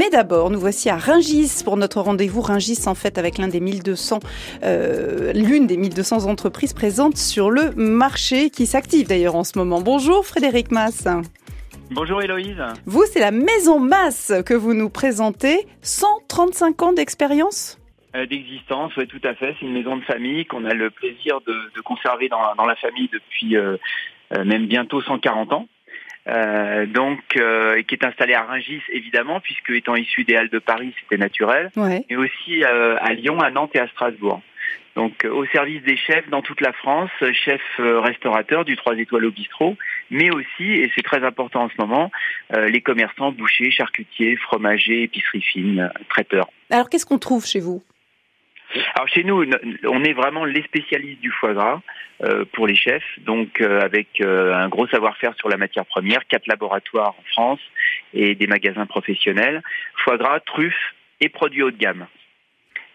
Mais d'abord, nous voici à Ringis pour notre rendez-vous. Ringis, en fait, avec l'un des 1200, euh, l'une des 1200 entreprises présentes sur le marché qui s'active d'ailleurs en ce moment. Bonjour Frédéric Mass. Bonjour Héloïse. Vous, c'est la Maison Masse que vous nous présentez. 135 ans d'expérience? Euh, D'existence, oui, tout à fait. C'est une maison de famille qu'on a le plaisir de, de conserver dans, dans, la famille depuis euh, euh même bientôt 140 ans. Euh, donc, euh, qui est installé à Rungis évidemment, puisque étant issu des Halles de Paris, c'était naturel, ouais. mais aussi euh, à Lyon, à Nantes et à Strasbourg. Donc, au service des chefs dans toute la France, chefs restaurateurs du 3 étoiles au bistrot, mais aussi, et c'est très important en ce moment, les commerçants, bouchers, charcutiers, fromagers, épiceries fines, traiteurs. Alors, qu'est-ce qu'on trouve chez vous? Alors chez nous, on est vraiment les spécialistes du foie gras euh, pour les chefs, donc euh, avec euh, un gros savoir-faire sur la matière première, quatre laboratoires en France et des magasins professionnels, foie gras, truffes et produits haut de gamme.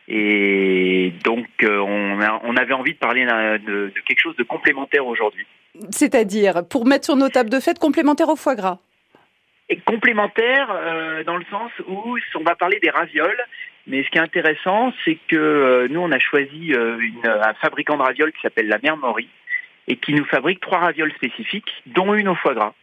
Et donc on, a, on avait envie de parler de, de quelque chose de complémentaire aujourd'hui. C'est-à-dire, pour mettre sur nos tables de fête, complémentaire au foie gras? Et complémentaire euh, dans le sens où on va parler des ravioles. Mais ce qui est intéressant, c'est que euh, nous, on a choisi euh, une, un fabricant de ravioles qui s'appelle la Mère Maury et qui nous fabrique trois ravioles spécifiques, dont une au foie gras.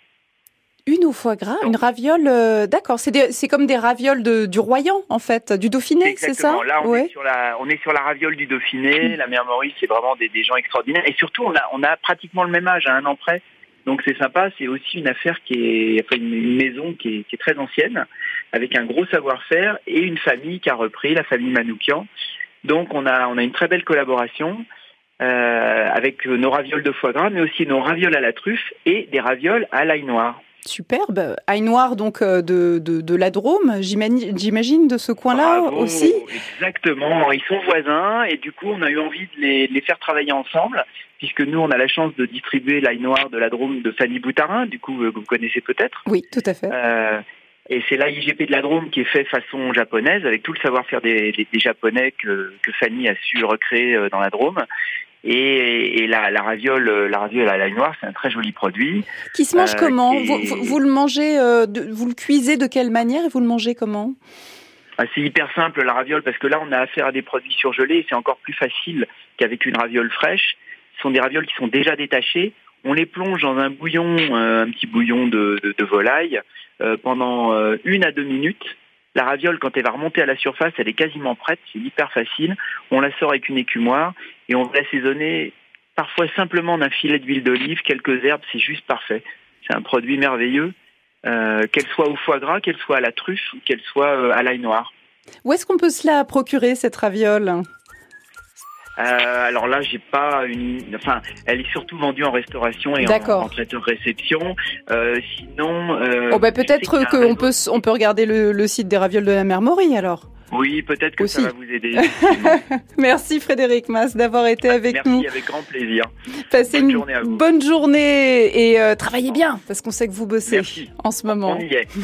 Une au foie gras, une raviole, euh, d'accord. C'est comme des ravioles de, du Royan, en fait, du Dauphiné, c'est ça Là, on, ouais. est sur la, on est sur la raviole du Dauphiné. La Mère Maurice, c'est vraiment des, des, gens extraordinaires. Et surtout, on a, on a pratiquement le même âge, à un an près. Donc c'est sympa, c'est aussi une affaire qui est, enfin une maison qui est, qui est très ancienne, avec un gros savoir-faire et une famille qui a repris, la famille Manoukian. Donc on a, on a une très belle collaboration euh, avec nos ravioles de foie gras, mais aussi nos ravioles à la truffe et des ravioles à l'ail noir. Superbe. Ail noir, donc euh, de, de, de la Drôme, j'imagine, de ce coin-là aussi? Exactement. Ils sont voisins et du coup, on a eu envie de les, de les, faire travailler ensemble, puisque nous, on a la chance de distribuer l'ail noir de la Drôme de Fanny Boutarin, du coup, que vous connaissez peut-être. Oui, tout à fait. Euh, et c'est l'AIGP de la Drôme qui est fait façon japonaise, avec tout le savoir-faire des, des, des, Japonais que, que Fanny a su recréer euh, dans la Drôme. Et, et la, la, raviole, la raviole à l'ail noir, c'est un très joli produit. Qui se mange euh, comment vous, vous, vous, le mangez, euh, de, vous le cuisez de quelle manière et vous le mangez comment ah, C'est hyper simple la raviole parce que là on a affaire à des produits surgelés et c'est encore plus facile qu'avec une raviole fraîche. Ce sont des ravioles qui sont déjà détachées. On les plonge dans un bouillon, euh, un petit bouillon de, de, de volaille, euh, pendant euh, une à deux minutes. La raviole, quand elle va remonter à la surface, elle est quasiment prête, c'est hyper facile. On la sort avec une écumoire et on va l'assaisonner parfois simplement d'un filet d'huile d'olive, quelques herbes, c'est juste parfait. C'est un produit merveilleux, euh, qu'elle soit au foie gras, qu'elle soit à la truffe, qu'elle soit euh, à l'ail noir. Où est-ce qu'on peut se la procurer, cette raviole? Euh, alors là, j'ai pas une. Enfin, elle est surtout vendue en restauration et en, en traiteur réception. Euh, sinon. Euh, oh bah peut-être qu'on peut on peut regarder le, le, site des ravioles de la mère Maury alors. Oui, peut-être que Aussi. ça va vous aider. Merci Frédéric Mass d'avoir été avec Merci, nous. Merci, avec grand plaisir. Passez bonne une journée à vous. bonne journée et euh, travaillez bien parce qu'on sait que vous bossez Merci. en ce moment. On y est.